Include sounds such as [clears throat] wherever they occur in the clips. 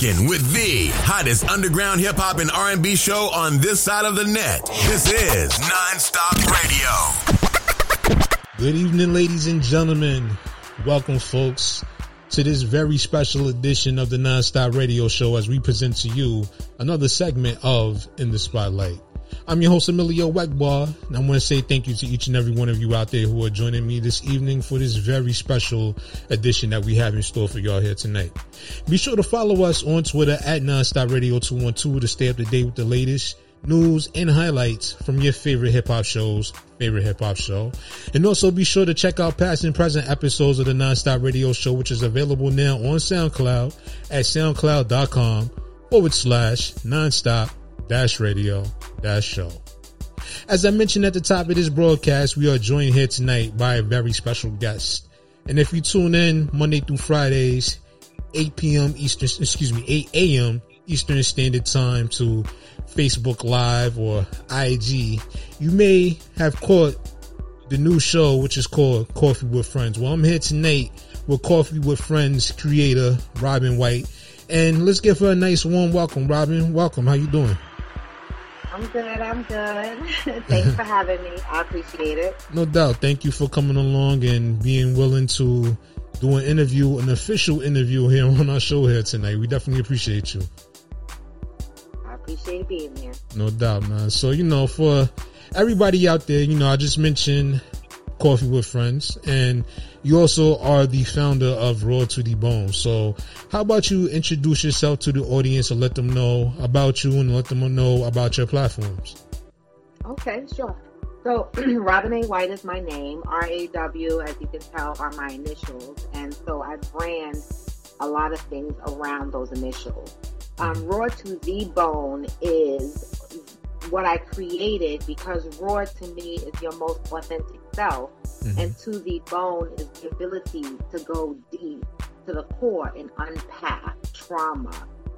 rocking with the hottest underground hip hop and R&B show on this side of the net. This is Nonstop Radio. Good evening, ladies and gentlemen. Welcome, folks, to this very special edition of the Nonstop Radio Show as we present to you another segment of In the Spotlight. I'm your host, Emilio Wegbar, and I want to say thank you to each and every one of you out there who are joining me this evening for this very special edition that we have in store for y'all here tonight. Be sure to follow us on Twitter at Nonstop Radio 212 to stay up to date with the latest news and highlights from your favorite hip hop shows, favorite hip hop show. And also be sure to check out past and present episodes of the Nonstop Radio Show, which is available now on SoundCloud at soundcloud.com forward slash nonstop dash radio dash show. As I mentioned at the top of this broadcast, we are joined here tonight by a very special guest. And if you tune in Monday through Fridays, 8 p.m. Eastern, excuse me, 8 a.m. Eastern Standard Time to Facebook Live or IG, you may have caught the new show, which is called Coffee with Friends. Well, I'm here tonight with Coffee with Friends creator Robin White, and let's give her a nice warm welcome. Robin, welcome. How you doing? I'm good. I'm good. [laughs] Thanks for having me. I appreciate it. No doubt. Thank you for coming along and being willing to do an interview, an official interview here on our show here tonight. We definitely appreciate you. I appreciate being here. No doubt, man. So, you know, for everybody out there, you know, I just mentioned Coffee with Friends, and you also are the founder of Raw to the Bone. So, how about you introduce yourself to the audience and let them know about you and let them know about your platforms? Okay, sure. So, [clears throat] Robin A. White is my name. R A W, as you can tell, are my initials. And so I brand a lot of things around those initials. Um, raw to the Bone is what I created because raw to me is your most authentic self, mm-hmm. and to the bone is the ability to go deep to the core and unpack trauma.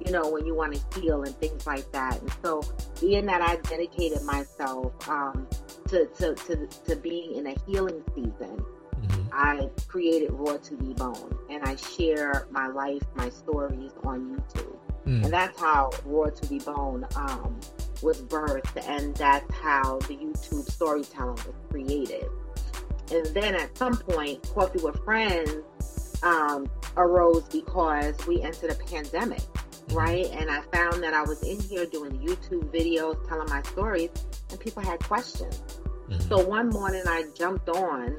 You know, when you want to heal and things like that. And so, being that I dedicated myself um, to, to, to, to being in a healing season, mm-hmm. I created Raw to the Bone and I share my life, my stories on YouTube. Mm. And that's how Raw to the Bone um, was birthed, and that's how the YouTube storytelling was created. And then at some point, Coffee with Friends um, arose because we entered a pandemic, right? And I found that I was in here doing YouTube videos, telling my stories, and people had questions. Mm-hmm. So one morning I jumped on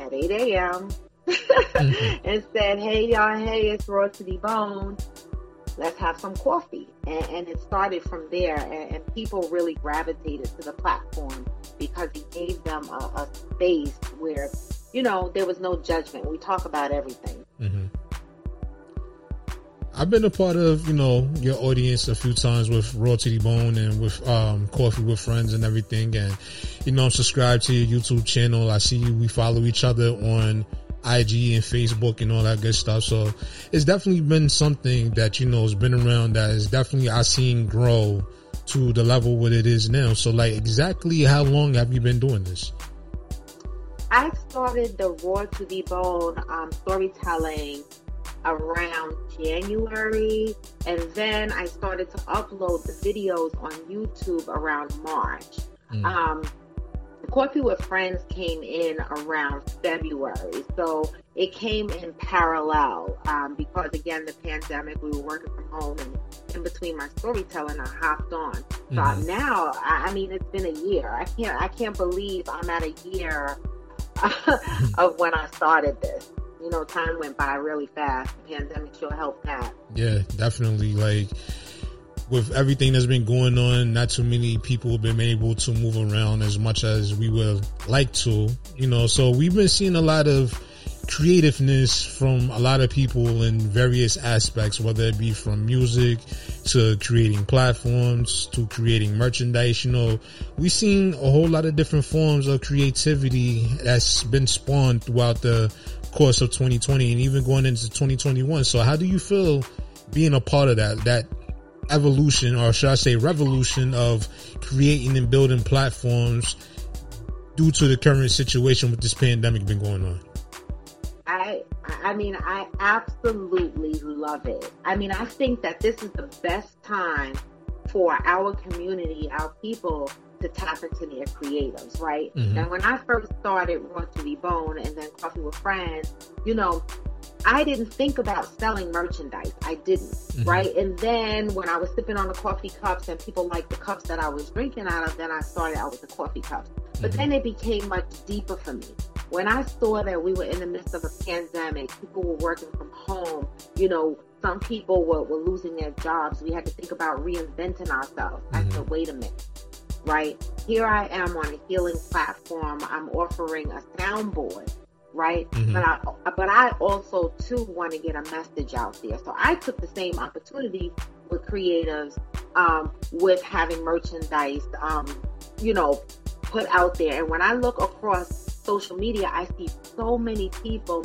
at 8 a.m. mm-hmm. [laughs] and said, Hey y'all, hey, it's the Bone let's have some coffee. And, and it started from there. And, and, people really gravitated to the platform because he gave them a, a, space where, you know, there was no judgment. We talk about everything. Mm-hmm. I've been a part of, you know, your audience a few times with Raw the Bone and with um, Coffee with Friends and everything. And, you know, I'm subscribed to your YouTube channel. I see you, we follow each other on IG and Facebook and all that good stuff. So it's definitely been something that, you know, has been around that is definitely I seen grow to the level what it is now. So like exactly how long have you been doing this? I started the Raw to Be Bone um, storytelling around January, and then I started to upload the videos on YouTube around March. Mm. Um, Coffee with Friends came in around February. So it came in parallel um, because, again, the pandemic, we were working from home and in between my storytelling, I hopped on. So mm-hmm. now, I, I, mean, it's been a year. I can't, I can't believe I'm at a year [laughs] of when I started this. You know, time went by really fast. The pandemic sure helped that. Yeah, definitely. Like, with everything that's been going on, not too many people have been able to move around as much as we would like to, you know, so we've been seeing a lot of creativeness from a lot of people in various aspects, whether it be from music to creating platforms to creating merchandise. You know, we've seen a whole lot of different forms of creativity that's been spawned throughout the course of 2020 and even going into 2021. So how do you feel being a part of that, that evolution, or should I say revolution of creating and building platforms due to the current situation with this pandemic been going on? I, I mean, I absolutely love it. I mean, I think that this is the best time for our community, our people to tap into their creatives, right? Mhm. And when I first started Raw to the Bone and then Coffee with Friends, you know, I didn't think about selling merchandise. I didn't, Mhm. right? And then when I was sipping on the coffee cups and people liked the cups that I was drinking out of, then I started out with the coffee cups. But Mhm. then it became much deeper for me. When I saw that we were in the midst of a pandemic, people were working from home, you know, some people were, were losing their jobs. We had to think about reinventing ourselves. I Mhm. said, wait a minute, right? Here I am on a healing platform. I'm offering a soundboard, right? Mhm. But I, but I also too want to get a message out there. So I took the same opportunity with creatives, um, with having merchandise, um, you know, put out there. And when I look across social media, I see so many people,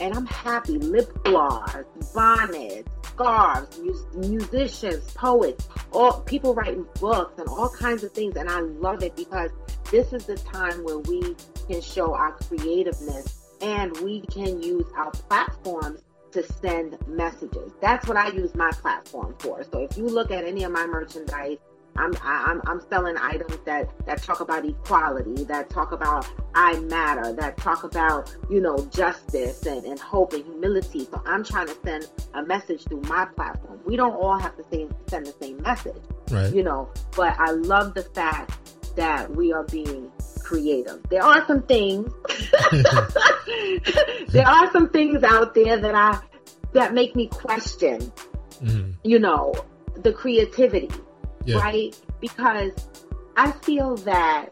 and I'm happy. Lip gloss, bonnets, scarves, mus- musicians, poets, all people writing books and all kinds of things. And I love it because this is the time where we can show our creativeness and we can use our platforms to send messages. That's what I use my platform for. So if you look at any of my merchandise, I'm I'm I'm selling items that that talk about equality, that talk about I matter, that talk about you know justice and, and hope and humility. So I'm trying to send a message through my platform. We don't all have to say, send the same message, Right. you know. But I love the fact that we are being creative. There are some things. [laughs] there are some things out there that I that make me question, Mhm. you know, the creativity Yeah. right? Because I feel that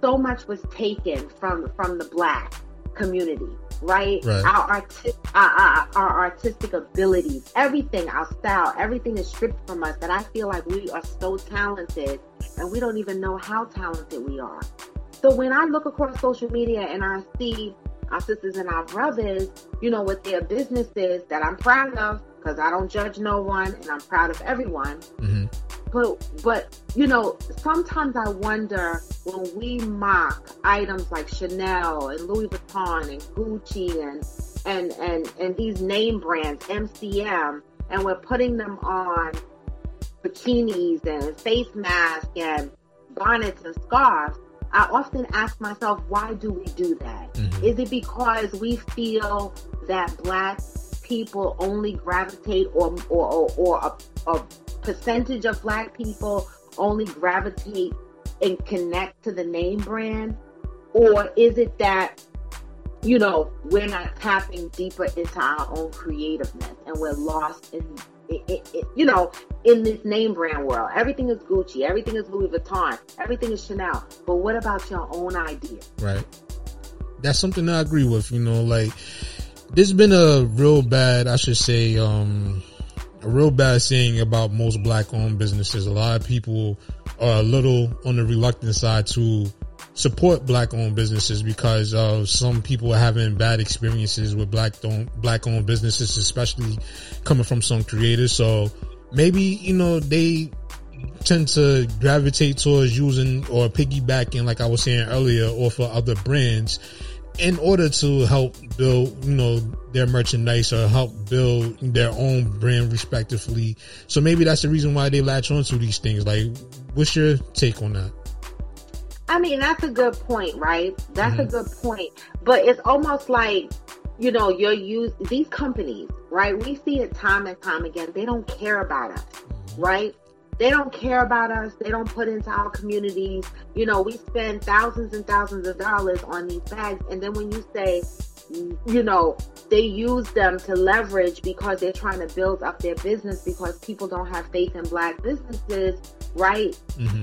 so much was taken from from the black community, right? Right. Our artistic, our, our, our artistic abilities, everything, our style, everything is stripped from us. That I feel like we are so talented, and we don't even know how talented we are. So when I look across social media and I see our sisters and our brothers, you know, with their businesses that I'm proud of, because I don't judge no one, and I'm proud of everyone Mhm. but but you know sometimes i wonder when we mock items like chanel and louis vuitton and gucci and and and and these name brands mcm and we're putting them on bikinis and face masks and bonnets and scarves i often ask myself why do we do that Mhm. is it because we feel that black people only gravitate or or or, or a, a percentage of black people only gravitate and connect to the name brand or is it that you know we're not tapping deeper into our own creativeness and we're lost in it, it, you know in this name brand world everything is gucci everything is louis vuitton everything is chanel but what about your own idea Right. That's something I agree with. You know, like there's been a real bad, I should say, um, a real bad saying about most black owned businesses. A lot of people are a little on the reluctant side to support black owned businesses because some people are having bad experiences with black owned, black owned businesses, especially coming from some creators. So maybe, you know, they tend to gravitate towards using or piggybacking, like I was saying earlier, or for other brands in order to help build, you know, their merchandise or help build their own brand respectively. So maybe that's the reason why they latch onto these things. Like, what's your take on that? I mean, that's a good point, right? That's a Mhm. good point. But it's almost like, you know, you're used, these companies, right? We see it time and time again. They don't care about us, right? They don't care about us. They don't put into our communities. You know, we spend thousands and thousands of dollars on these bags. And then when you say, you know, they use them to leverage because they're trying to build up their business because people don't have faith in black businesses, right? hmm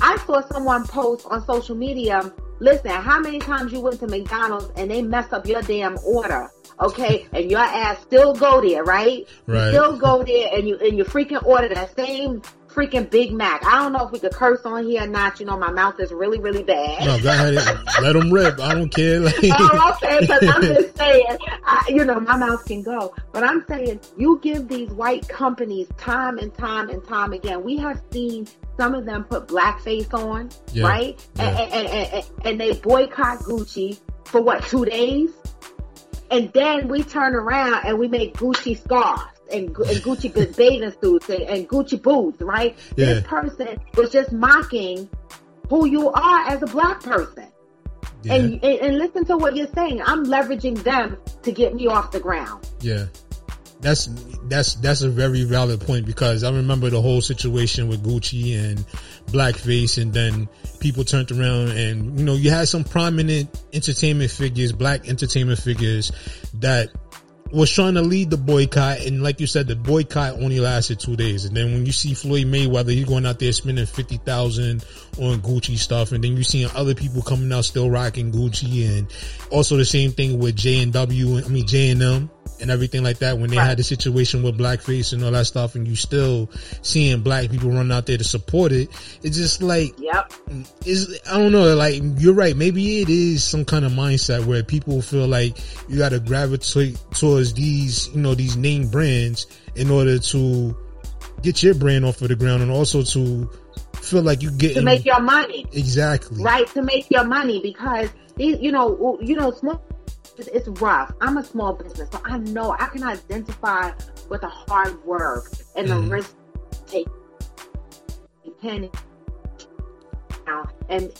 I saw someone post on social media, listen, how many times you went to McDonald's and they messed up your damn order, okay? and your ass still go there, right? You still go there and you and you freaking order that same freaking Big Mac. I don't know if we could curse on here or not. You know, my mouth is really, really bad. No, go ahead. [laughs] Let them rip. I don't care. Like, oh, okay, because I'm [laughs] just saying, I, you know, my mouth can go. But I'm saying, you give these white companies time and time and time again. We have seen some of them put blackface on, Yeah, right? yeah. And, and, and, and, and they boycott Gucci for what, two days? And then we turn around and we make Gucci scarves and, and Gucci bathing suits and, and, Gucci boots, right? Yeah. This person was just mocking who you are as a black person. Yeah. And, and, and listen to what you're saying. I'm leveraging them to get me off the ground. Yeah. That's that's that's a very valid point because I remember the whole situation with Gucci and blackface and then people turned around and you know you had some prominent entertainment figures, black entertainment figures that was trying to lead the boycott, and like you said, the boycott only lasted two days. And then when you see Floyd Mayweather, he's going out there spending fifty thousand on Gucci stuff, and then you seeing other people coming out still rocking Gucci, and also the same thing with J and W. I mean J and M and everything like that when they right. had the situation with blackface and all that stuff and you still seeing black people run out there to support it it's just like yep. is i don't know like you're right maybe it is some kind of mindset where people feel like you got to gravitate towards these you know these name brands in order to get your brand off of the ground and also to feel like you get to make your money. Exactly. Right to make your money because these you know you know small it's rough. I'm a small business, so I know I can identify with the hard work and mm-hmm. the risk take and and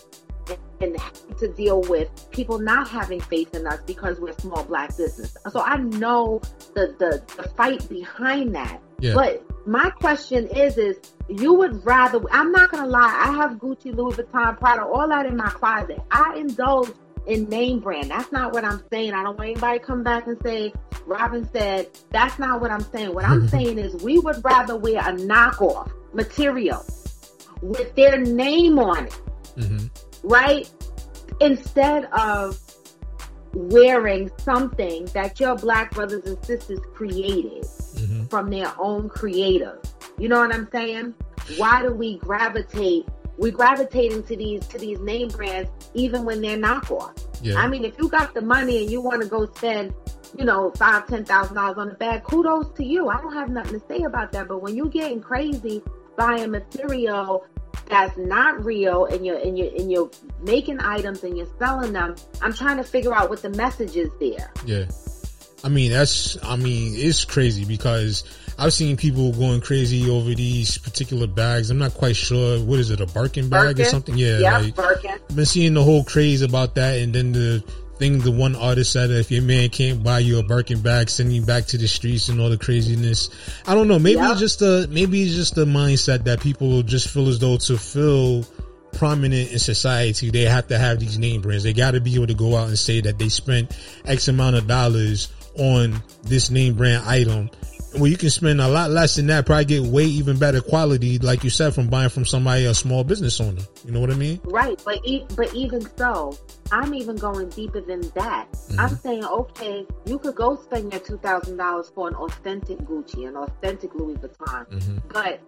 and to deal with people not having faith in us because we're a small black business. So I know the the, the fight behind that. Yeah. But my question is is you would rather I'm not gonna lie, I have Gucci, Louis Vuitton, Prada, all that in my closet. I indulge in name brand. That's not what I'm saying. I don't want anybody to come back and say, Robin said, that's not what I'm saying. What I'm [laughs] saying is we would rather wear a knockoff material with their name on it, mm-hmm. right? Instead of wearing something that your black brothers and sisters created mm-hmm. from their own creator. You know what I'm saying? Why do we gravitate we gravitating to these to these name brands even when they're knockoff. Yeah. I mean, if you got the money and you want to go spend, you know, five, ten thousand dollars on a bag, kudos to you. I don't have nothing to say about that. But when you're getting crazy buying material that's not real and you're and you're and you're making items and you're selling them, I'm trying to figure out what the message is there. Yeah. I mean, that's, I mean, it's crazy because I've seen people going crazy over these particular bags. I'm not quite sure. What is it? A Birkin bag Birkin? or something? Yeah. Yeah. Like, Birkin. I've been seeing the whole craze about that. And then the thing, the one artist said, if your man can't buy you a Birkin bag, send you back to the streets and all the craziness. I don't know. Maybe yep. it's just a, maybe it's just a mindset that people just feel as though to feel prominent in society, they have to have these name brands. They got to be able to go out and say that they spent X amount of dollars on this name brand item where you can spend a lot less than that, probably get way even better quality, like you said, from buying from somebody, a small business owner. You know what I mean? Right. But, e- but even so, I'm even going deeper than that. Mm-hmm. I'm saying, okay, you could go spend your $2,000 for an authentic Gucci, an authentic Louis Vuitton. Mm-hmm. But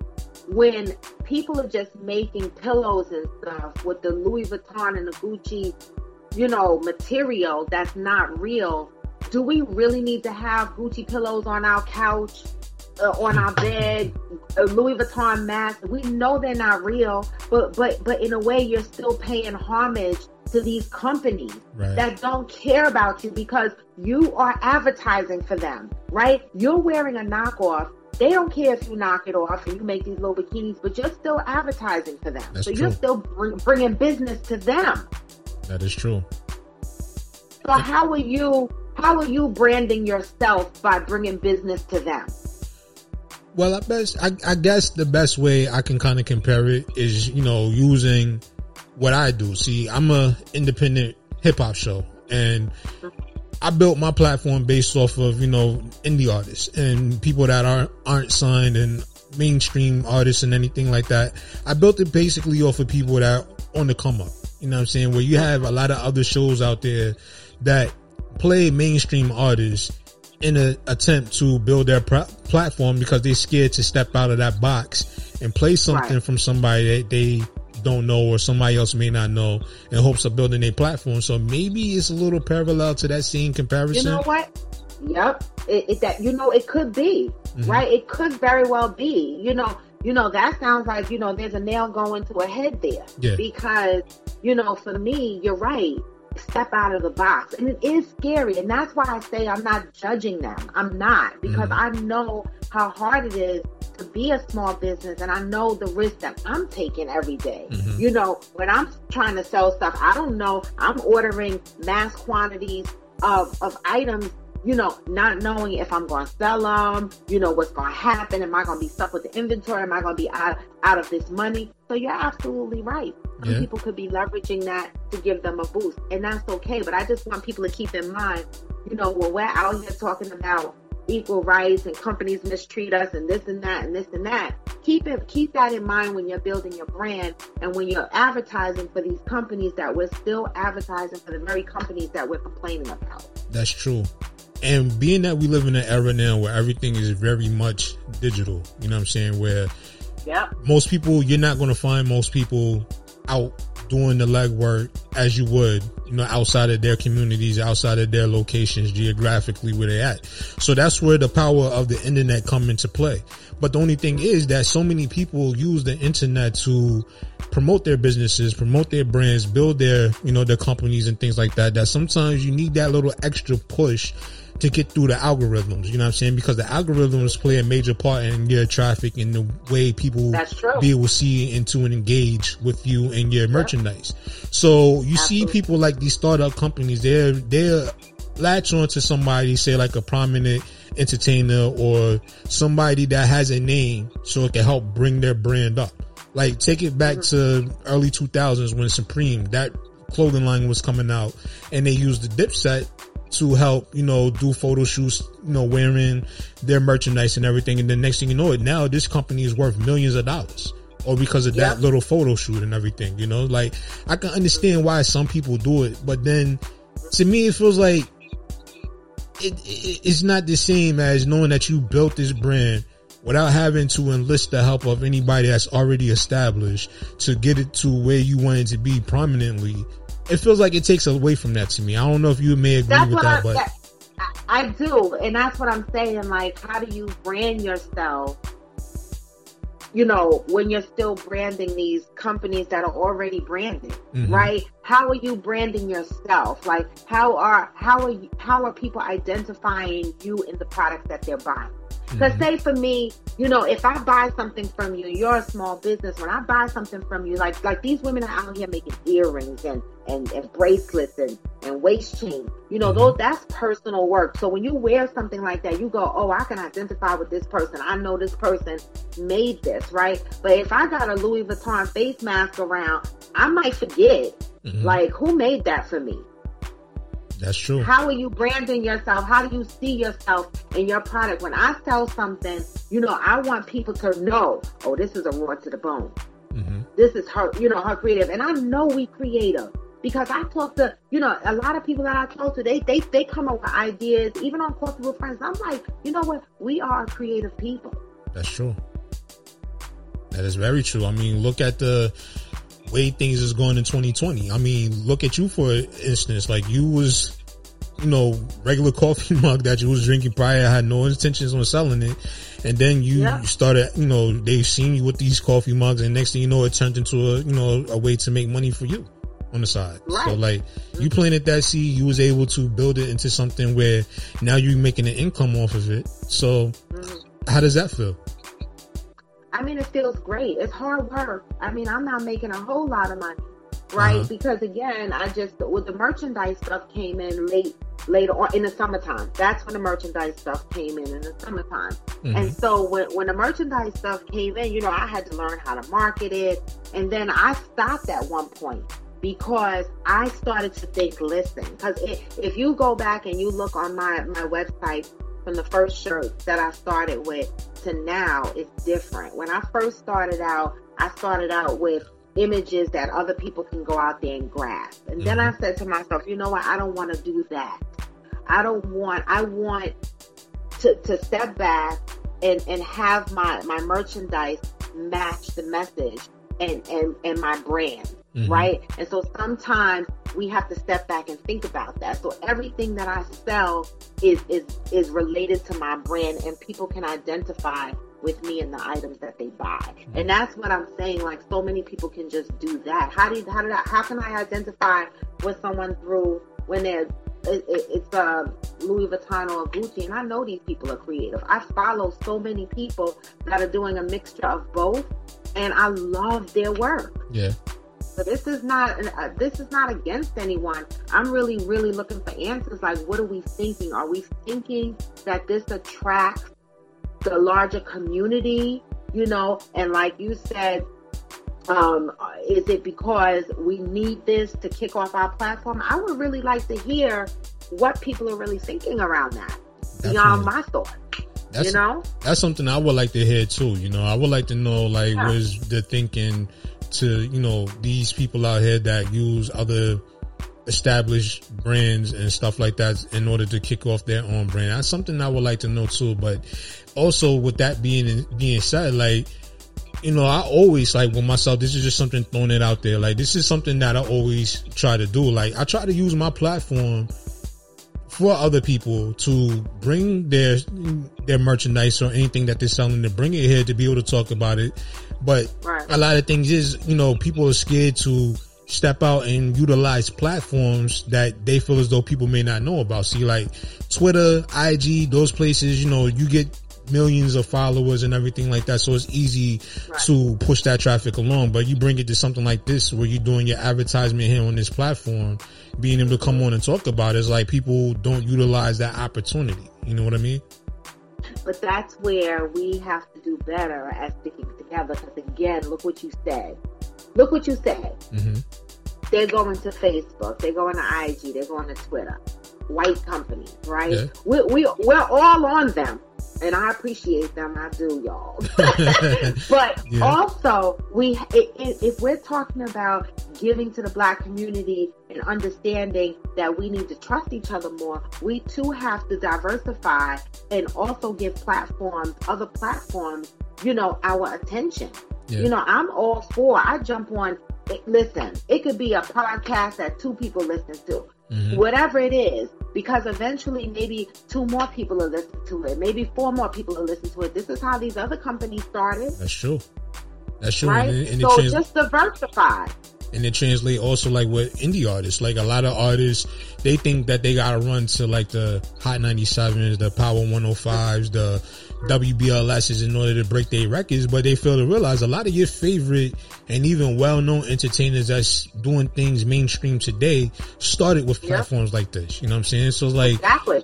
when people are just making pillows and stuff with the Louis Vuitton and the Gucci, you know, material that's not real, do we really need to have Gucci pillows on our couch, uh, on our bed, a Louis Vuitton mask? We know they're not real, but but but in a way, you're still paying homage to these companies right. that don't care about you because you are advertising for them, right? You're wearing a knockoff. They don't care if you knock it off and you make these little bikinis, but you're still advertising for them. That's so true. you're still bring, bringing business to them. That is true. So how are you how are you branding yourself by bringing business to them? Well, I best, I, I guess the best way I can kind of compare it is, you know, using what I do. See, I'm a independent hip hop show and I built my platform based off of, you know, indie artists and people that aren't, aren't signed and mainstream artists and anything like that. I built it basically off of people that on the come up. You know what I'm saying? Where you have a lot of other shows out there that play mainstream artists in an attempt to build their pr- platform because they're scared to step out of that box and play something right. from somebody that they don't know or somebody else may not know in hopes of building a platform. So maybe it's a little parallel to that scene comparison. You know what? Yep. It, it that you know it could be mm-hmm. right. It could very well be. You know. You know that sounds like you know there's a nail going to a head there. Yeah. Because you know for me you're right step out of the box. And it is scary. And that's why I say I'm not judging them. I'm not because mm-hmm. I know how hard it is to be a small business and I know the risk that I'm taking every day. Mm-hmm. You know, when I'm trying to sell stuff, I don't know. I'm ordering mass quantities of, of items you know, not knowing if I'm going to sell them, you know, what's going to happen. Am I going to be stuck with the inventory? Am I going to be out, out of this money? So you're absolutely right. Some yeah. people could be leveraging that to give them a boost and that's okay. But I just want people to keep in mind, you know, when we're out here talking about equal rights and companies mistreat us and this and that and this and that. Keep it, keep that in mind when you're building your brand and when you're advertising for these companies that we're still advertising for the very companies that we're complaining about. That's true. And being that we live in an era now where everything is very much digital, you know what I'm saying? Where yeah. most people, you're not going to find most people out doing the legwork as you would, you know, outside of their communities, outside of their locations geographically where they're at. So that's where the power of the internet come into play. But the only thing is that so many people use the internet to promote their businesses, promote their brands, build their, you know, their companies and things like that, that sometimes you need that little extra push to get through the algorithms. You know what I'm saying? Because the algorithms play a major part in your traffic and the way people be able to see into and to engage with you and your merchandise. So you Absolutely. see people like these startup companies, they're, they're latch on to somebody, say like a prominent entertainer or somebody that has a name so it can help bring their brand up. Like take it back mm-hmm. to early 2000s when Supreme, that clothing line was coming out and they used the Dipset to help, you know, do photo shoots, you know, wearing their merchandise and everything. And then next thing you know it, now this company is worth millions of dollars. Or because of that little photo shoot and everything, you know, like I can understand why some people do it, but then to me it feels like it, it, it's not the same as knowing that you built this brand without having to enlist the help of anybody that's already established to get it to where you want it to be prominently it feels like it takes away from that to me. I don't know if you may agree that's with that, I, but that, I do, and that's what I'm saying. Like, how do you brand yourself? You know, when you're still branding these companies that are already branded, mm-hmm. right? How are you branding yourself? Like, how are how are you, how are people identifying you in the products that they're buying? Because mm-hmm. say for me, you know, if I buy something from you, you're a small business. When I buy something from you, like like these women are out here making earrings and and, and bracelets and, and waist chains. You know, mm-hmm. those that's personal work. So when you wear something like that, you go, Oh, I can identify with this person. I know this person made this, right? But if I got a Louis Vuitton face mask around, I might forget. Mm-hmm. Like, who made that for me? That's true. How are you branding yourself? How do you see yourself in your product? When I sell something, you know, I want people to know, oh, this is a raw to the bone. Mm-hmm. This is her, you know, her creative. And I know we creative because I talk to, you know, a lot of people that I talk to, they, they, they come up with ideas, even on with Friends. I'm like, you know what? We are creative people. That's true. That is very true. I mean, look at the, way things is going in 2020. I mean, look at you for instance, like you was, you know, regular [laughs] coffee mug that you was drinking prior, had no intentions on selling it. And then you yeah. started, you know, they've seen you with these coffee mugs and next thing you know, it turned into a, you know, a way to make money for you on the side. Right. So like you planted that seed, you was able to build it into something where now you're making an income off of it. So mm-hmm. how does that feel? I mean, it feels great. It's hard work. I mean, I'm not making a whole lot of money, right? Uh-huh. Because again, I just with the merchandise stuff came in late later on in the summertime. That's when the merchandise stuff came in in the summertime. Mm-hmm. And so when when the merchandise stuff came in, you know, I had to learn how to market it, and then I stopped at one point because I started to think, listen, because if you go back and you look on my my website from the first shirt that I started with to now is different. When I first started out, I started out with images that other people can go out there and grasp. And then I mm-hmm. said to myself, you know what? I don't want to do that. I don't want, I want to, to step back and, and have my, my merchandise match the message and, and, and my brand. Mm-hmm. Right. And so sometimes we have to step back and think about that. So everything that I sell is, is, is related to my brand and people can identify with me and the items that they buy. And that's what I'm saying. Like so many people can just do that. How do you, how did I, how can I identify with someone through when they're it, it, it's uh, Louis Vuitton or Gucci, and I know these people are creative. I follow so many people that are doing a mixture of both, and I love their work. Yeah. So this is not uh, this is not against anyone. I'm really really looking for answers. Like, what are we thinking? Are we thinking that this attracts the larger community? You know, and like you said, um, is it because we need this to kick off our platform? I would really like to hear what people are really thinking around that Definitely. beyond my thoughts. That's, you know, that's something I would like to hear too. You know, I would like to know like yeah. was the thinking to you know these people out here that use other established brands and stuff like that in order to kick off their own brand. That's something I would like to know too. But also with that being being said, like you know, I always like with myself, this is just something throwing it out there. Like this is something that I always try to do. Like I try to use my platform for other people to bring their their merchandise or anything that they're selling to bring it here to be able to talk about it. But right. a lot of things is, you know, people are scared to step out and utilize platforms that they feel as though people may not know about. See, like Twitter, IG, those places, you know, you get millions of followers and everything like that. So it's easy right. to push that traffic along. But you bring it to something like this where you're doing your advertisement here on this platform, being able to come on and talk about it, it's like people don't utilize that opportunity. You know what I mean? But that's where we have to do better at sticking together. Because again, look what you said. Look what you said. Mm-hmm. They're going to Facebook. They're going to IG. They're going to Twitter. White companies, right? Yeah. We, we, we're all on them and I appreciate them. I do, y'all. [laughs] but yeah. also, we if we're talking about giving to the black community and understanding that we need to trust each other more, we too have to diversify and also give platforms, other platforms, you know, our attention. Yeah. You know, I'm all for. I jump on. Listen, it could be a podcast that two people listen to. Mm-hmm. Whatever it is, because eventually maybe two more people will listen to it, maybe four more people will listen to it. This is how these other companies started. That's true. That's true. Right? And, and so trans- just diversify. And it translate also like with indie artists. Like a lot of artists, they think that they gotta run to like the Hot 97s, the Power 105s, the WBLSs in order to break their records, but they fail to realize a lot of your favorite and even well-known entertainers that's doing things mainstream today started with platforms yep. like this. You know what I'm saying? So like, exactly.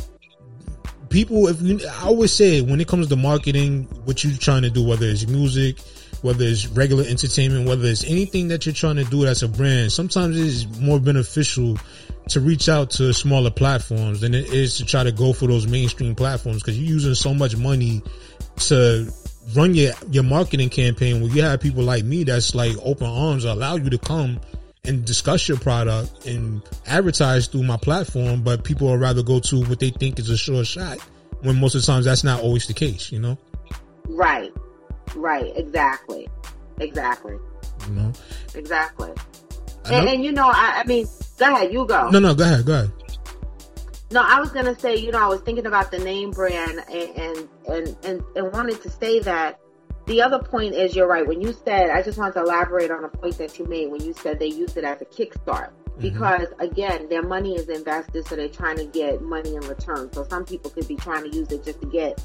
People, if you, I always say when it comes to marketing, what you're trying to do, whether it's music, whether it's regular entertainment, whether it's anything that you're trying to do as a brand, sometimes it's more beneficial to reach out to smaller platforms than it is to try to go for those mainstream platforms because you're using so much money to run your, your marketing campaign where you have people like me that's like open arms allow you to come and discuss your product and advertise through my platform, but people would rather go to what they think is a sure shot when most of the times that's not always the case, you know? Right. Right. Exactly. Exactly. You know? Exactly. And, and, you know, I, I mean, go ahead, you go. No, no, go ahead, go ahead. No, I was gonna say, you know, I was thinking about the name brand and and and and, and wanted to say that the other point is you're right. When you said, I just want to elaborate on a point that you made when you said they use it as a kickstart. Mm-hmm. Because again, their money is invested, so they're trying to get money in return. So some people could be trying to use it just to get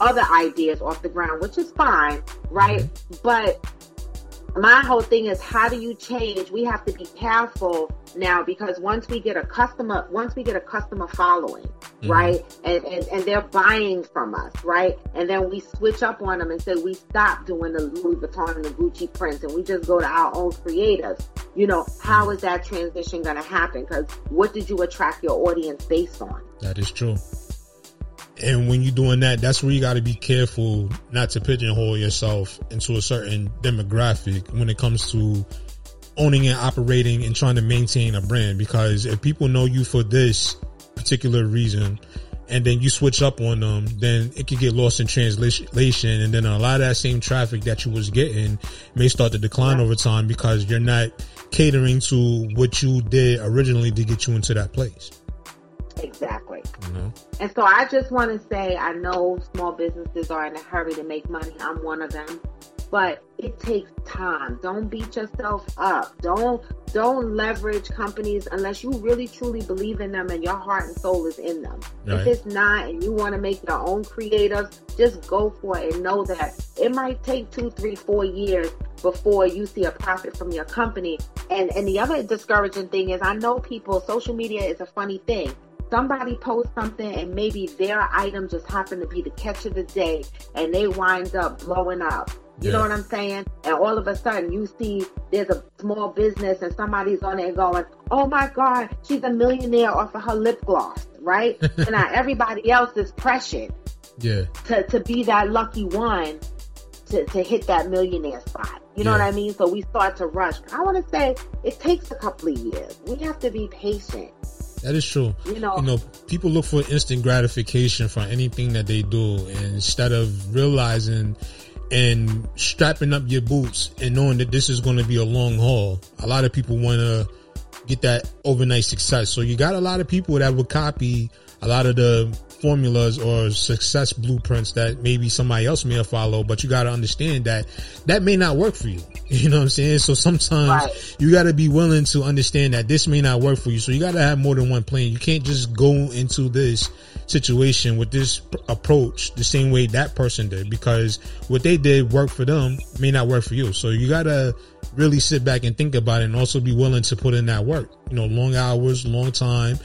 other ideas off the ground, which is fine, right? Mm-hmm. But my whole thing is how do you change? We have to be careful now because once we get a customer, once we get a customer following, mm-hmm. right? And, and, and they're buying from us, right? And then we switch up on them and say we stop doing the Louis Vuitton and the Gucci prints and we just go to our own creators. You know, how is that transition going to happen? Because what did you attract your audience based on? That is true. And when you're doing that, that's where you got to be careful not to pigeonhole yourself into a certain demographic when it comes to owning and operating and trying to maintain a brand. Because if people know you for this particular reason and then you switch up on them, then it could get lost in translation. And then a lot of that same traffic that you was getting may start to decline over time because you're not catering to what you did originally to get you into that place. Know? And so I just want to say, I know small businesses are in a hurry to make money. I'm one of them, but it takes time. Don't beat yourself up. Don't don't leverage companies unless you really truly believe in them and your heart and soul is in them. Right. If it's not and you want to make your own creatives, just go for it and know that it might take two, three, four years before you see a profit from your company. And and the other discouraging thing is I know people social media is a funny thing somebody posts something and maybe their item just happened to be the catch of the day and they wind up blowing up. You Yeah. know what I'm saying? And all of a sudden you see there's a small business and somebody's on there going, Oh my God, she's a millionaire off of her lip gloss, right? [laughs] and now everybody else is pressured Yeah. to, to be that lucky one to, to hit that millionaire spot. You know Yeah. what I mean? So we start to rush. I want to say it takes a couple of years. We have to be patient. That is true. You know, You know, people look for instant gratification for anything that they do and instead of realizing and strapping up your boots and knowing that this is going to be a long haul. A lot of people want to get that overnight success. So you got a lot of people that would copy a lot of the formulas or success blueprints that maybe somebody else may have followed, but you got to understand that that may not work for you. [laughs] You know what I'm saying? So sometimes Right. you got to be willing to understand that this may not work for you. So you got to have more than one plan. You can't just go into this situation with this approach the same way that person did because what they did work for them may not work for you. So you got to really sit back and think about it and also be willing to put in that work. You know, long hours, long time.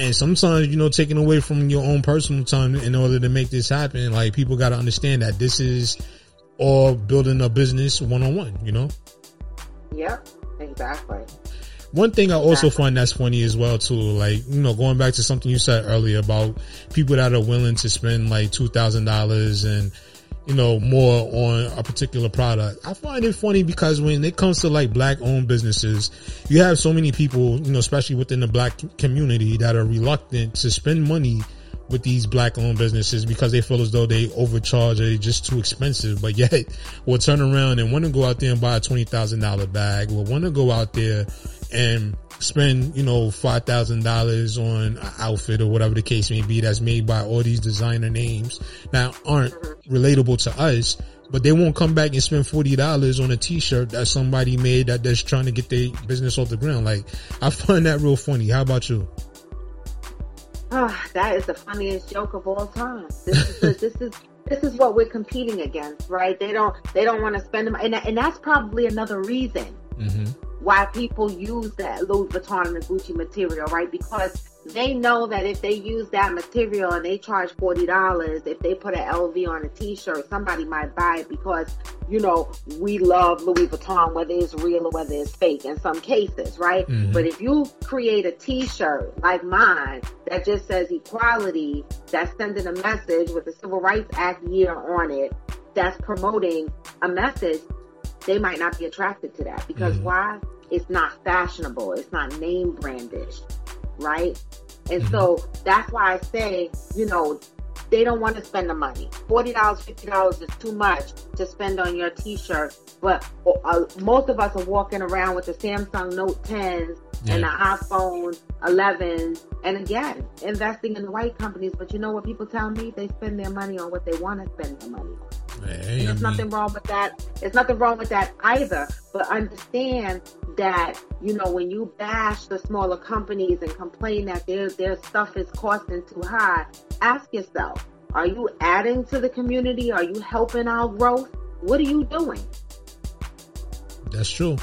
And sometimes, you know, taking away from your own personal time in order to make this happen, like people got to understand that this is all building a business one on one, you know? Yep, exactly. One thing I also Exactly. find that's funny as well too, like, you know, going back to something you said earlier about people that are willing to spend like $2,000 and, you know, more on a particular product. I find it funny because when it comes to like black owned businesses, you have so many people, you know, especially within the black community that are reluctant to spend money with these black owned businesses because they feel as though they overcharge or they're just too expensive, but yet [laughs] will turn around and want to go out there and buy a $20,000 bag or want to go out there and spend, you know, $5,000 on an outfit or whatever the case may be that's made by all these designer names that aren't relatable to us, but they won't come back and spend $40 on a t-shirt that somebody made that that's trying to get their business off the ground. Like, I find that real funny. How about you? Ah, that is the funniest joke of all time. This is this is this is what we're competing against, right? They don't they don't want to spend them, and and that's probably another reason hmm why people use that Louis Vuitton and Gucci material, right? Because they know that if they use that material and they charge forty dollars, if they put an LV on a T-shirt, somebody might buy it because you know we love Louis Vuitton, whether it's real or whether it's fake. In some cases, right? Mhm. But if you create a T-shirt like mine that just says equality, that's sending a message with the Civil Rights Act year on it, that's promoting a message they might not be attracted to that because Mhm. why? It's not fashionable. It's not name brandish, right? And Mhm. so that's why I say, you know, they don't want to spend the money. Forty dollars, fifty dollars is too much to spend on your T-shirt. But uh, most of us are walking around with the Samsung Note 10s and the iPhone 11s, and again, investing in the white companies. But you know what people tell me? They spend their money on what they want to spend their money on. Hey, And I there's mean, nothing wrong with that. There's nothing wrong with that either. But understand that, you know, when you bash the smaller companies and complain that their, their stuff is costing too high, ask yourself, are you adding to the community? Are you helping our growth? What are you doing? That's true.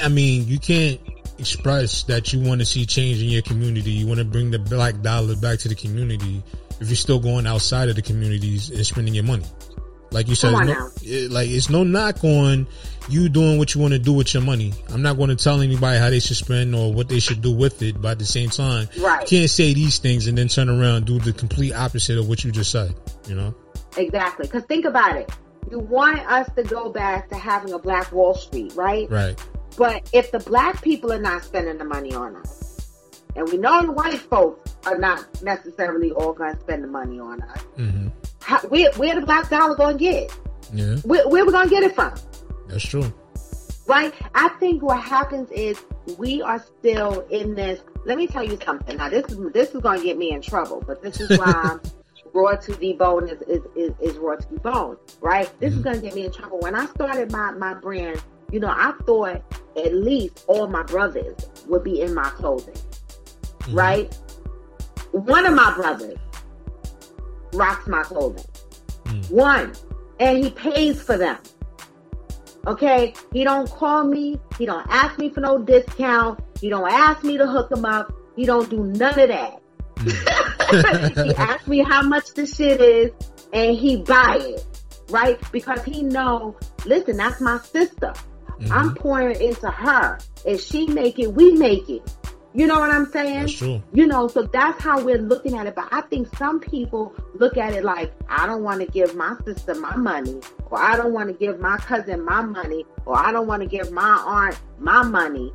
I mean, you can't express that you want to see change in your community. You want to bring the black dollar back to the community if you're still going outside of the communities and spending your money. Like you said, no, like it's no knock on you doing what you want to do with your money. I'm not going to tell anybody how they should spend or what they should do with it, but at the same time, Right. you can't say these things and then turn around and do the complete opposite of what you just said. You know? Exactly. Because think about it. You want us to go back to having a black Wall Street, right? Right. But if the black people are not spending the money on us, and we know the white folks are not necessarily all going to spend the money on us, hmm how, where, where the black dollar going to get? Yeah, Where, where we going to get it from? That's true. right? I think what happens is we are still in this. Let me tell you something. Now, this is this is going to get me in trouble, but this is why [laughs] raw to debone is is, is, is raw to the Bone, right? This mm-hmm. is going to get me in trouble. When I started my my brand, you know, I thought at least all my brothers would be in my clothing, mm-hmm. right? One of my brothers rocks my clothing. Mm. One, and he pays for them. Okay, he don't call me. He don't ask me for no discount. He don't ask me to hook him up. He don't do none of that. Mm. [laughs] he asks me how much the shit is, and he buy it, right? Because he know, listen, that's my sister. Mm-hmm. I'm pouring into her. If she make it, we make it. You know what I'm saying? That's true. You know, so that's how we're looking at it. But I think some people look at it like, I don't want to give my sister my money, or I don't want to give my cousin my money, or I don't want to give my aunt my money.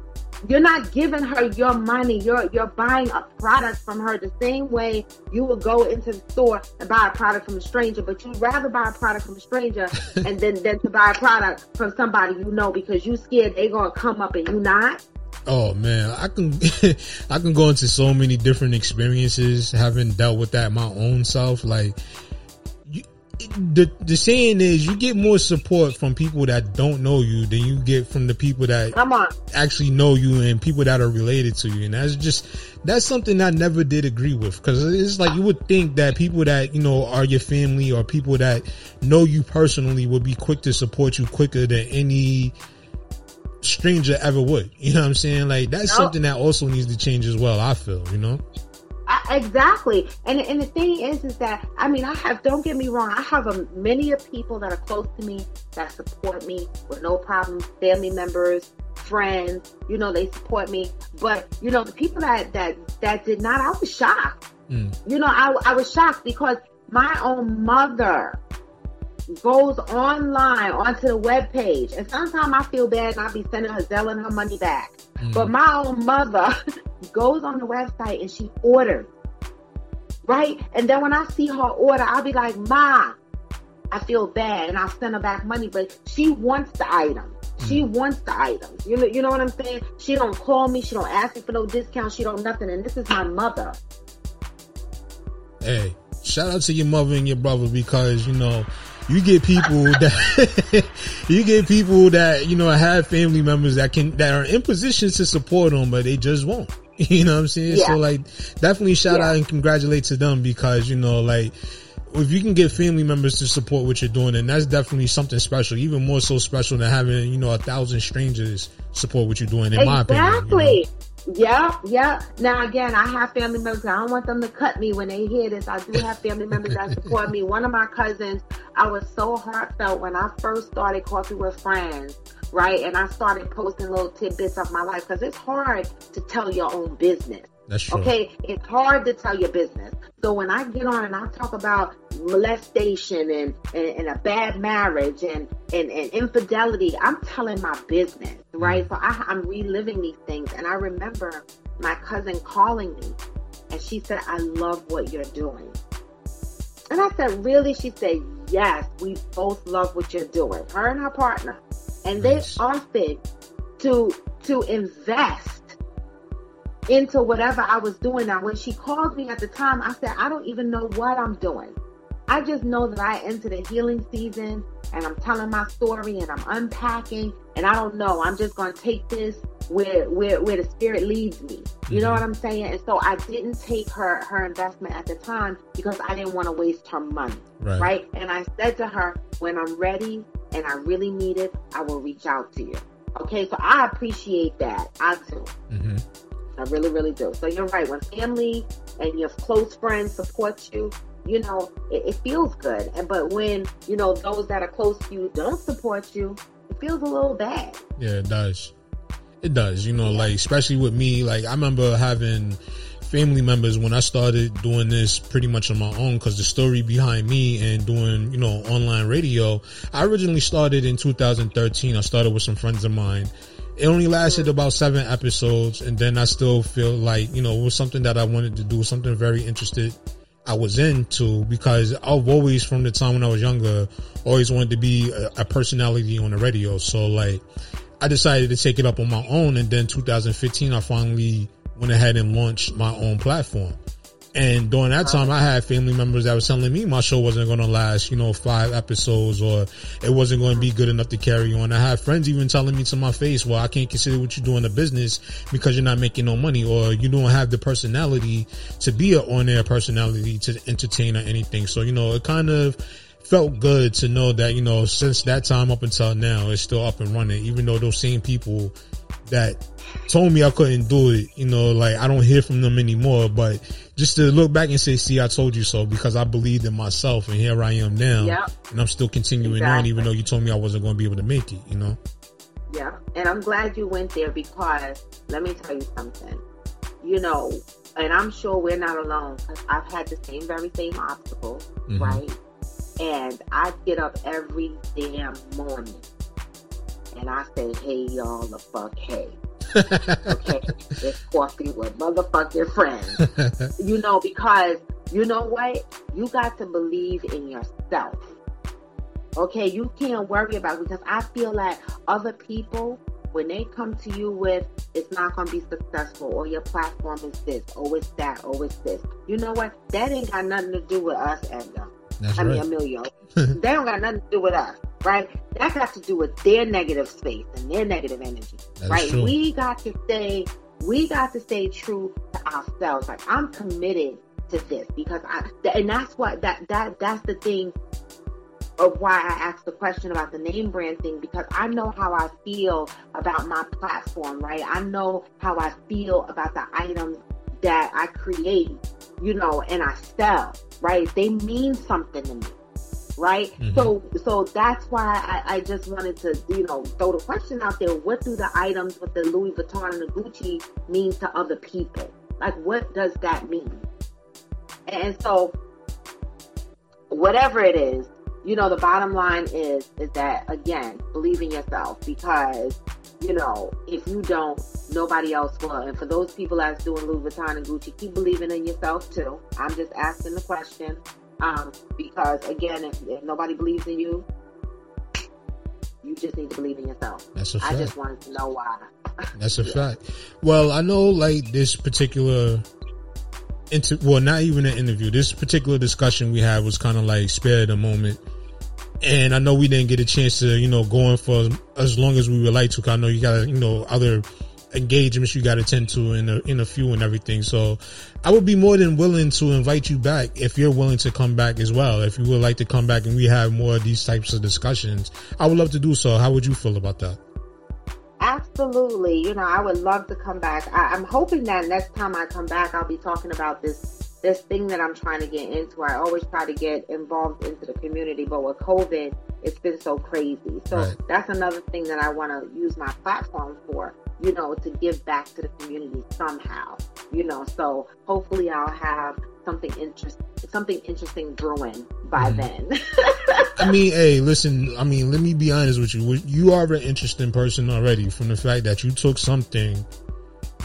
You're not giving her your money. You're you're buying a product from her the same way you would go into the store and buy a product from a stranger, but you'd rather buy a product from a stranger [laughs] and then than to buy a product from somebody you know because you scared they're gonna come up and you not. Oh man, I can [laughs] I can go into so many different experiences having dealt with that my own self. Like you, the the saying is, you get more support from people that don't know you than you get from the people that come on actually know you and people that are related to you. And that's just that's something I never did agree with because it's like you would think that people that you know are your family or people that know you personally would be quick to support you quicker than any stranger ever would. You know what I'm saying? Like that's nope. something that also needs to change as well. I feel, you know. I, exactly, and and the thing is, is that I mean, I have. Don't get me wrong. I have a, many of people that are close to me that support me with no problem. Family members, friends, you know, they support me. But you know, the people that that that did not, I was shocked. Mm. You know, I I was shocked because my own mother goes online onto the web page, and sometimes I feel bad and I'll be sending her selling her money back. Mm. But my own mother [laughs] goes on the website and she orders, right? And then when I see her order, I'll be like, Ma, I feel bad, and I'll send her back money, but she wants the item. She mm. wants the items. You know, you know what I'm saying? She don't call me. She don't ask me for no discount. She don't nothing. And this is my mother. Hey, shout out to your mother and your brother because you know you get people [laughs] that you get people that you know have family members that can that are in positions to support them, but they just won't. [laughs] You know what I'm saying? Yeah. So like, definitely shout yeah. out and congratulate to them because you know like. If you can get family members to support what you're doing, and that's definitely something special. Even more so special than having, you know, a thousand strangers support what you're doing. In exactly. my opinion, you know? Yeah, yeah. Now again, I have family members. I don't want them to cut me when they hear this. I do have family members that support [laughs] me. One of my cousins, I was so heartfelt when I first started Coffee with Friends, right? And I started posting little tidbits of my life because it's hard to tell your own business. That's true. Okay, it's hard to tell your business. So when I get on and I talk about molestation and, and, and a bad marriage and, and, and, infidelity, I'm telling my business, right? Mm-hmm. So I, I'm reliving these things. And I remember my cousin calling me and she said, I love what you're doing. And I said, really? She said, yes, we both love what you're doing. Her and her partner. And they offered to, to invest into whatever I was doing. Now, when she called me at the time, I said, I don't even know what I'm doing. I just know that I entered a healing season and I'm telling my story and I'm unpacking and I don't know. I'm just going to take this where, where, where the spirit leads me. You mm-hmm. know what I'm saying? And so I didn't take her, her investment at the time because I didn't want to waste her money. Right. right. And I said to her, when I'm ready and I really need it, I will reach out to you. Okay. So I appreciate that. I do. Mm-hmm. I really, really do. So you're right. When family and your close friends support you, you know, it, it, feels good. And but when, you know, those that are close to you don't support you, it feels a little bad. Yeah, it does. It does. You know, like especially with me, like I remember having family members when I started doing this pretty much on my own because the story behind me and doing, you know, online radio, I originally started in 2013. I started with some friends of mine it only lasted about seven episodes and then I still feel like, you know, it was something that I wanted to do, something very interested I was into because I've always, from the time when I was younger, always wanted to be a, a personality on the radio. So like, I decided to take it up on my own. And then 2015, I finally went ahead and launched my own platform. And during that time, I had family members that was telling me my show wasn't going to last, you know, five episodes or it wasn't going to be good enough to carry on. I had friends even telling me to my face, well, I can't consider what you do in a business because you're not making no money or you don't have the personality to be an on-air personality to entertain or anything. So, you know, it kind of felt good to know that, you know, since that time up until now, it's still up and running, even though those same people that told me I couldn't do it, you know, like I don't hear from them anymore, but just to look back and say, see, I told you so because I believed in myself and here I am now Yep. and I'm still continuing on even though you told me I wasn't going to be able to make it, you know? Yeah, and I'm glad you went there because let me tell you something. You know, and I'm sure we're not alone because I've had the same very same obstacle, Mhm. right? And I get up every damn morning and I say, "Hey, y'all, the fuck, hey." [laughs] Okay, it's coffee with motherfucking friends. [laughs] You know, because you know what? You got to believe in yourself. Okay, you can't worry about because I feel like other people, when they come to you with it's not gonna be successful or your platform is this, or it's that, or it's this. You know what? That ain't got nothing to do with us, Edgar. That's I mean, right. Emilio. [laughs] they don't got nothing to do with us, right? That got to do with their negative space and their negative energy, That's right? true. We got to stay, we got to stay true to ourselves. Like I'm committed to this because I, and that's what that that that's the thing of why I asked the question about the name brand thing because I know how I feel about my platform, right? I know how I feel about the items that I create, you know, and I sell, right? They mean something to me. Right, Mhm. so so that's why I, I just wanted to you know throw the question out there. What do the items with the Louis Vuitton and the Gucci mean to other people? Like, what does that mean? And so, whatever it is, you know, the bottom line is is that again, believe in yourself because you know if you don't, nobody else will. And for those people that's doing Louis Vuitton and Gucci, keep believing in yourself too. I'm just asking the question um, because again, if, if nobody believes in you, you just need to believe in yourself. That's a I fact. I just wanted to know why. That's a [laughs] fact. Well, I know like this particular inter well, not even an interview. This particular discussion we had was kind of like spare the moment. And I know we didn't get a chance to, you know, go on for as long as we would like to. I know you got, you know, other engagements you got to tend to in a, in a few and everything. So I would be more than willing to invite you back if you're willing to come back as well. If you would like to come back and we have more of these types of discussions, I would love to do so. How would you feel about that? Absolutely. You know, I would love to come back. I, I'm hoping that next time I come back, I'll be talking about this this thing that I'm trying to get into. I always try to get involved into the community, but with COVID, it's been so crazy. So Right. that's another thing that I want to use my platform for. You know, to give back to the community somehow. You know, so hopefully I'll have something interest something interesting brewing by Mhm. then. [laughs] I mean, hey, listen, I mean, let me be honest with you. You are an interesting person already from the fact that you took something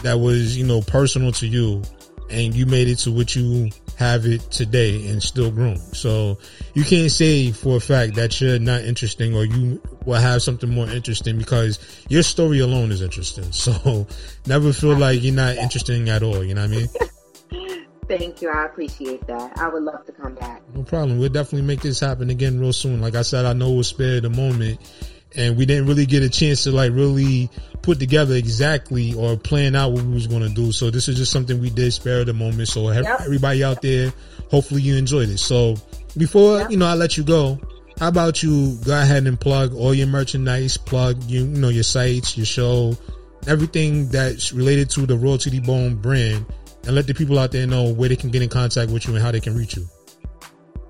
that was, you know, personal to you and you made it to what you have it today and still growing. So you can't say for a fact that you're not interesting or you will have something more interesting because your story alone is interesting. [laughs] So never feel like you're not interesting at all. You know what I mean? [laughs] Thank you. I appreciate that. I would love to come back. No problem. We'll definitely make this happen again real soon. Like I said, I know we're spared the moment and we didn't really get a chance to like really put together exactly or plan out what we was going to do. So this is just something we did spare the moment. So Yep. everybody out there, hopefully you enjoyed it. So before, Yep. you know, I let you go, how about you go ahead and plug all your merchandise, plug you, you know, your sites, your show, everything that's related to the Raw to the Bone brand and let the people out there know where they can get in contact with you and how they can reach you.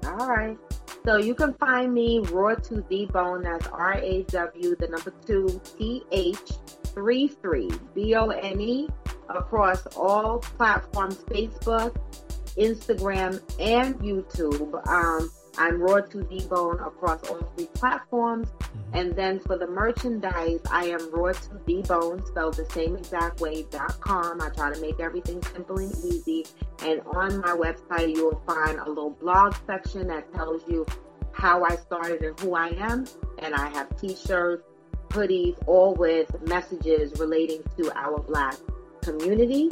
All right. So you can find me raw to the bone. That's R A W the number two T H three three B O N E across all platforms: Facebook, Instagram, and YouTube. Um, I'm raw to bone across all three platforms. And then for the merchandise, I am raw to bone, spelled the same exact way, dot com. I try to make everything simple and easy. And on my website, you will find a little blog section that tells you how I started and who I am. And I have t-shirts, hoodies, all with messages relating to our black community.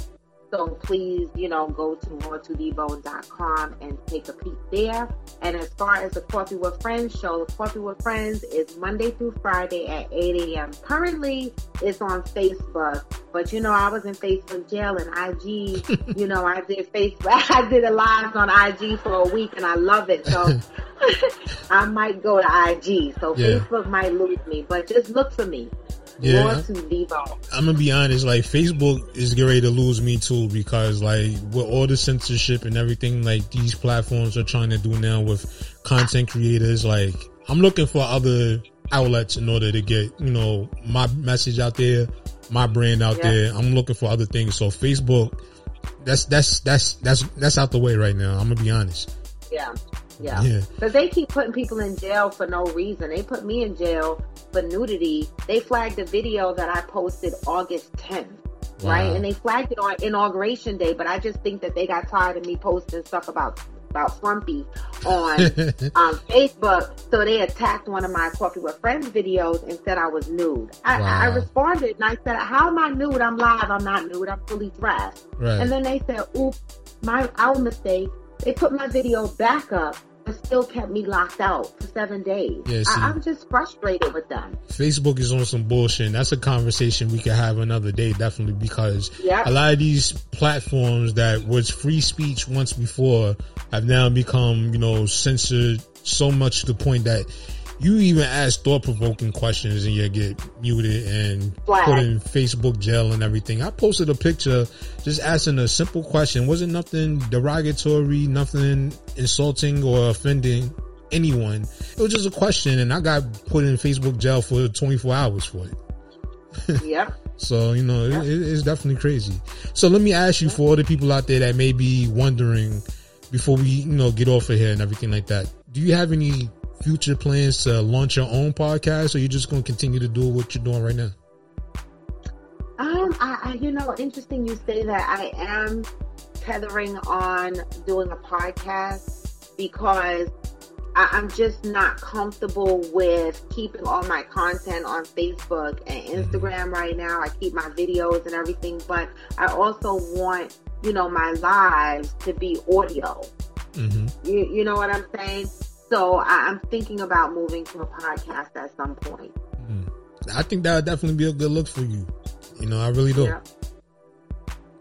So please, you know, go to more2dbone.com and take a peek there. And as far as the Coffee with Friends show, the Coffee with Friends is Monday through Friday at 8 a.m. Currently, it's on Facebook, but you know, I was in Facebook jail and IG, [laughs] you know, I did Facebook, [laughs] I did a live on IG for a week and I love it. So [laughs] I might go to IG. So yeah. Facebook might lose me, but just look for me. Yeah, I'm gonna be honest. Like Facebook is getting ready to lose me too because like with all the censorship and everything, like these platforms are trying to do now with content creators. Like I'm looking for other outlets in order to get you know my message out there, my brand out yeah. there. I'm looking for other things. So Facebook, that's that's that's that's that's out the way right now. I'm gonna be honest. Yeah. Yeah. yeah. Cause they keep putting people in jail for no reason. They put me in jail for nudity. They flagged a video that I posted August 10th. Wow. Right. And they flagged it on inauguration day, but I just think that they got tired of me posting stuff about about Frumpy on [laughs] um, Facebook. So they attacked one of my Coffee with Friends videos and said I was nude. I, wow. I responded and I said, How am I nude? I'm live. I'm not nude. I'm fully dressed. Right. And then they said, Oops, my our mistake. They put my video back up but still kept me locked out for seven days. Yeah, see, I, am just frustrated with them. Facebook is on some bullshit. That's a conversation we could have another day, definitely, because yep. a lot of these platforms that was free speech once before have now become, you know, censored so much to the point that you even ask thought provoking questions and you get muted and Flag. put in Facebook jail and everything. I posted a picture just asking a simple question. Wasn't nothing derogatory, nothing insulting or offending anyone. It was just a question and I got put in Facebook jail for 24 hours for it. [laughs] yeah. So, you know, it, it's definitely crazy. So let me ask you for all the people out there that may be wondering before we, you know, get off of here and everything like that. Do you have any future plans to launch your own podcast, or you're just going to continue to do what you're doing right now? Um, I, I, you know, interesting you say that. I am tethering on doing a podcast because I, I'm just not comfortable with keeping all my content on Facebook and mm-hmm. Instagram right now. I keep my videos and everything, but I also want, you know, my lives to be audio. Mm-hmm. You, you know what I'm saying? So I, am thinking about moving to a podcast at some point. Mm. I think that would definitely be a good look for you. You know, I really do. Yeah.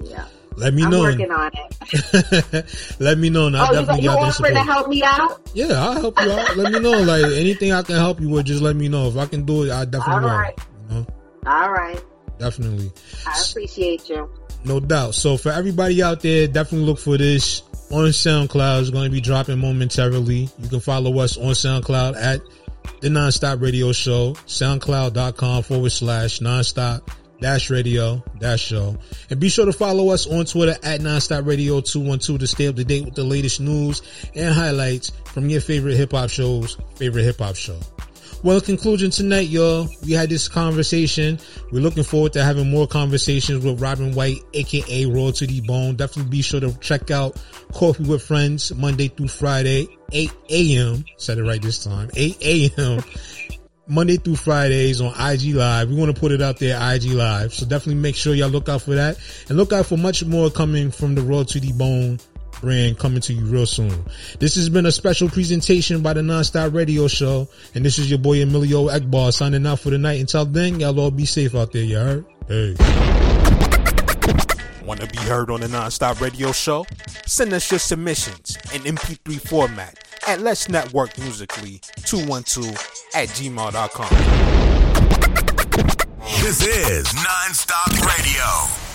yeah. Let me I'm know. working on it. [laughs] Let me know. Now, oh, definitely you, you offering to help me out? Yeah, I'll help you out. let me know. Like anything I can help you with, just let me know. If I can do it, I definitely All right. will. You know? All right. Definitely. I appreciate you. No doubt. So for everybody out there, definitely look for this on SoundCloud. It's going to be dropping momentarily. You can follow us on SoundCloud at the Nonstop Radio Show, soundcloud.com forward slash nonstop dash radio dash show. And be sure to follow us on Twitter at nonstop radio 212 to stay up to date with the latest news and highlights from your favorite hip hop shows, favorite hip hop show. Well, in conclusion tonight, y'all, we had this conversation. We're looking forward to having more conversations with Robin White, aka Raw to the Bone. Definitely be sure to check out Coffee with Friends Monday through Friday, 8 a.m. Said it right this time, 8 a.m. Monday through Fridays on IG Live. We want to put it out there, IG Live. So definitely make sure y'all look out for that and look out for much more coming from the Raw to the Bone brand coming to you real soon. This has been a special presentation by the Nonstop Radio Show, and this is your boy Emilio Egbar signing out for the night. Until then, y'all all be safe out there, you heard? Hey. [laughs] Want to be heard on the Nonstop Radio Show? Send us your submissions in MP3 format at Let's Network Musically 212 at gmail.com. This is Nonstop Radio.